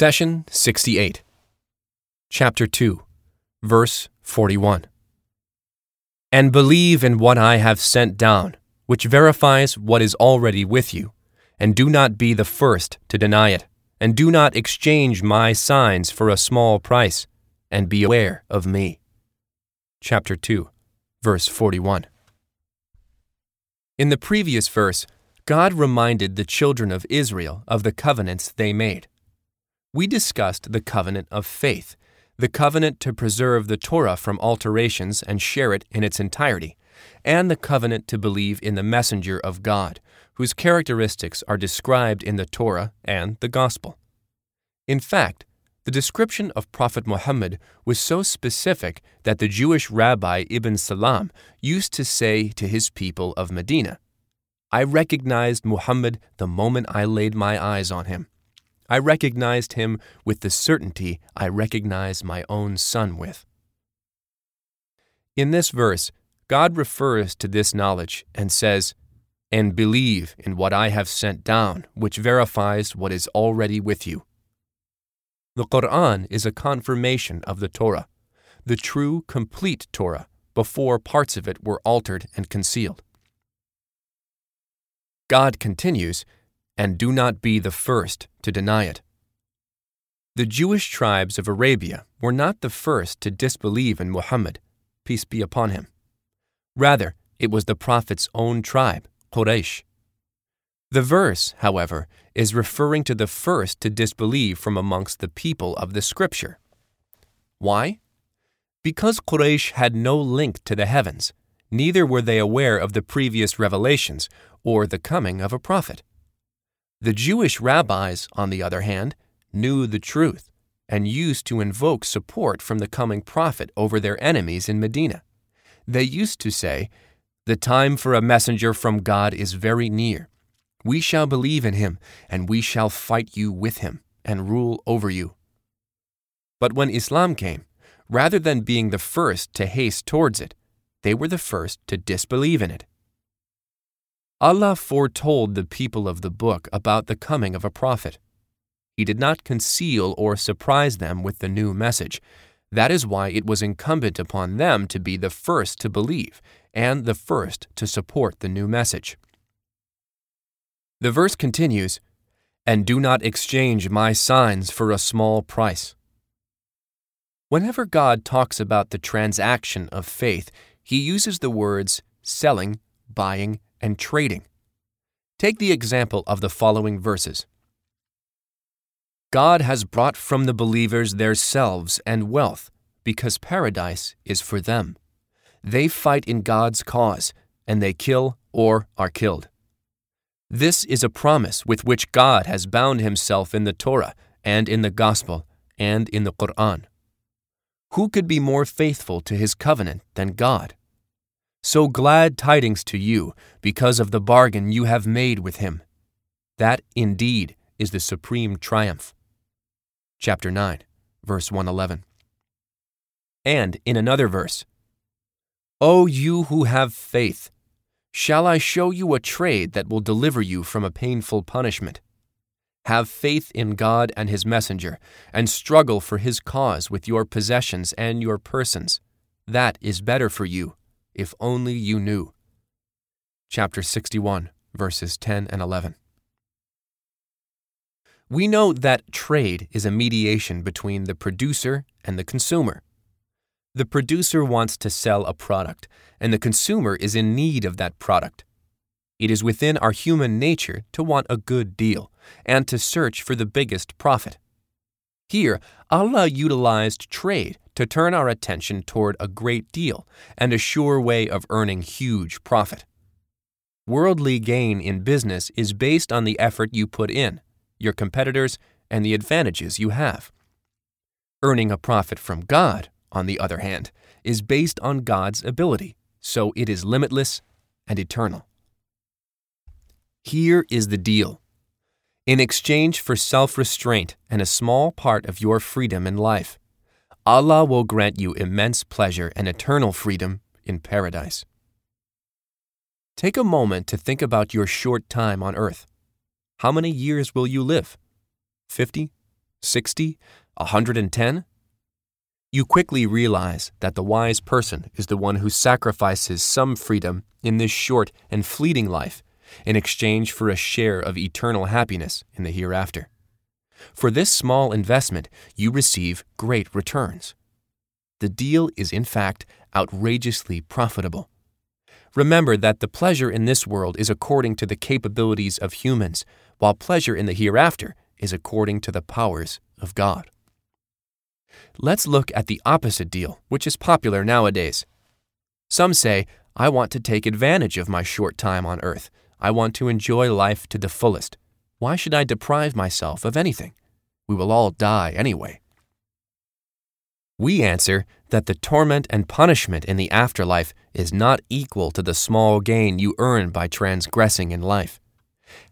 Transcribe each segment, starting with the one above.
Session 68, Chapter 2, Verse 41. And believe in what I have sent down, which verifies what is already with you, and do not be the first to deny it, and do not exchange my signs for a small price, and be aware of me. Chapter 2, Verse 41. In the previous verse, God reminded the children of Israel of the covenants they made. We discussed the covenant of faith, the covenant to preserve the Torah from alterations and share it in its entirety, and the covenant to believe in the messenger of God, whose characteristics are described in the Torah and the Gospel. In fact, the description of Prophet Muhammad was so specific that the Jewish rabbi Ibn Salam used to say to his people of Medina, I recognized Muhammad the moment I laid my eyes on him. I recognized him with the certainty I recognize my own son with. In this verse, God refers to this knowledge and says, And believe in what I have sent down, which verifies what is already with you. The Quran is a confirmation of the Torah, the true, complete Torah, before parts of it were altered and concealed. God continues, and do not be the first to deny it. The Jewish tribes of Arabia were not the first to disbelieve in Muhammad, peace be upon him. Rather, it was the Prophet's own tribe, Quraysh. The verse, however, is referring to the first to disbelieve from amongst the people of the Scripture. Why? Because Quraysh had no link to the heavens, neither were they aware of the previous revelations or the coming of a prophet. The Jewish rabbis, on the other hand, knew the truth and used to invoke support from the coming prophet over their enemies in Medina. They used to say, The time for a messenger from God is very near. We shall believe in him, and we shall fight you with him and rule over you. But when Islam came, rather than being the first to haste towards it, they were the first to disbelieve in it. Allah foretold the people of the book about the coming of a prophet. He did not conceal or surprise them with the new message. That is why it was incumbent upon them to be the first to believe and the first to support the new message. The verse continues, And do not exchange my signs for a small price. Whenever God talks about the transaction of faith, he uses the words selling, buying, and trading. Take the example of the following verses God has brought from the believers their selves and wealth, because paradise is for them. They fight in God's cause, and they kill or are killed. This is a promise with which God has bound himself in the Torah and in the Gospel and in the Quran. Who could be more faithful to his covenant than God? So glad tidings to you because of the bargain you have made with him. That indeed is the supreme triumph. Chapter 9, verse 111. And in another verse, O you who have faith, shall I show you a trade that will deliver you from a painful punishment? Have faith in God and His messenger, and struggle for His cause with your possessions and your persons. That is better for you if only you knew. Chapter 61, verses 10 and 11. We know that trade is a mediation between the producer and the consumer. The producer wants to sell a product, and the consumer is in need of that product. It is within our human nature to want a good deal and to search for the biggest profit. Here, Allah utilized trade to turn our attention toward a great deal and a sure way of earning huge profit. Worldly gain in business is based on the effort you put in, your competitors, and the advantages you have. Earning a profit from God, on the other hand, is based on God's ability, so it is limitless and eternal. Here is the deal. In exchange for self restraint and a small part of your freedom in life, Allah will grant you immense pleasure and eternal freedom in paradise. Take a moment to think about your short time on earth. How many years will you live? 50? 60, 110? You quickly realize that the wise person is the one who sacrifices some freedom in this short and fleeting life in exchange for a share of eternal happiness in the hereafter. For this small investment, you receive great returns. The deal is, in fact, outrageously profitable. Remember that the pleasure in this world is according to the capabilities of humans, while pleasure in the hereafter is according to the powers of God. Let's look at the opposite deal, which is popular nowadays. Some say, I want to take advantage of my short time on earth. I want to enjoy life to the fullest. Why should I deprive myself of anything? We will all die anyway. We answer that the torment and punishment in the afterlife is not equal to the small gain you earn by transgressing in life.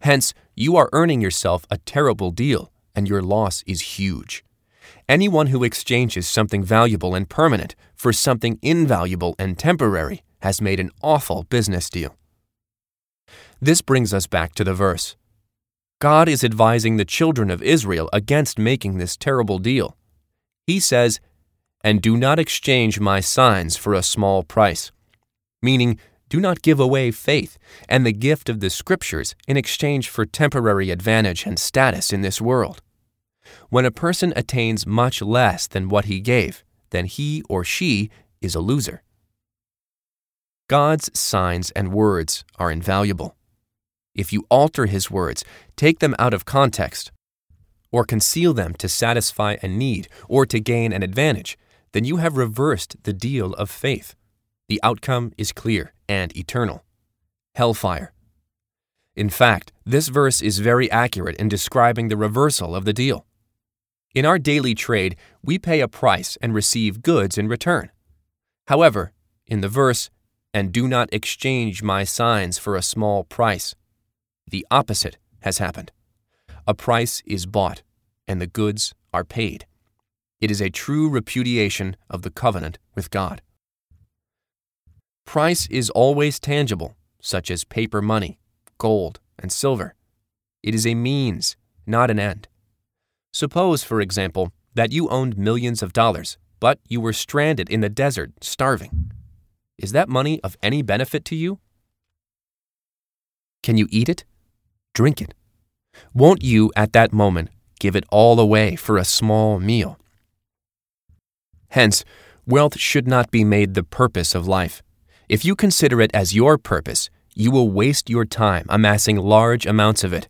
Hence, you are earning yourself a terrible deal, and your loss is huge. Anyone who exchanges something valuable and permanent for something invaluable and temporary has made an awful business deal. This brings us back to the verse. God is advising the children of Israel against making this terrible deal. He says, and do not exchange my signs for a small price. Meaning, do not give away faith and the gift of the Scriptures in exchange for temporary advantage and status in this world. When a person attains much less than what he gave, then he or she is a loser. God's signs and words are invaluable. If you alter his words, take them out of context, or conceal them to satisfy a need or to gain an advantage, then you have reversed the deal of faith. The outcome is clear and eternal hellfire. In fact, this verse is very accurate in describing the reversal of the deal. In our daily trade, we pay a price and receive goods in return. However, in the verse, and do not exchange my signs for a small price, the opposite has happened. A price is bought, and the goods are paid. It is a true repudiation of the covenant with God. Price is always tangible, such as paper money, gold, and silver. It is a means, not an end. Suppose, for example, that you owned millions of dollars, but you were stranded in the desert, starving. Is that money of any benefit to you? Can you eat it? Drink it? Won't you, at that moment, give it all away for a small meal? Hence, wealth should not be made the purpose of life. If you consider it as your purpose, you will waste your time amassing large amounts of it,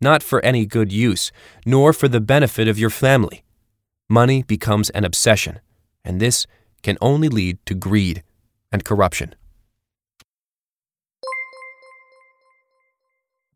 not for any good use, nor for the benefit of your family. Money becomes an obsession, and this can only lead to greed and corruption.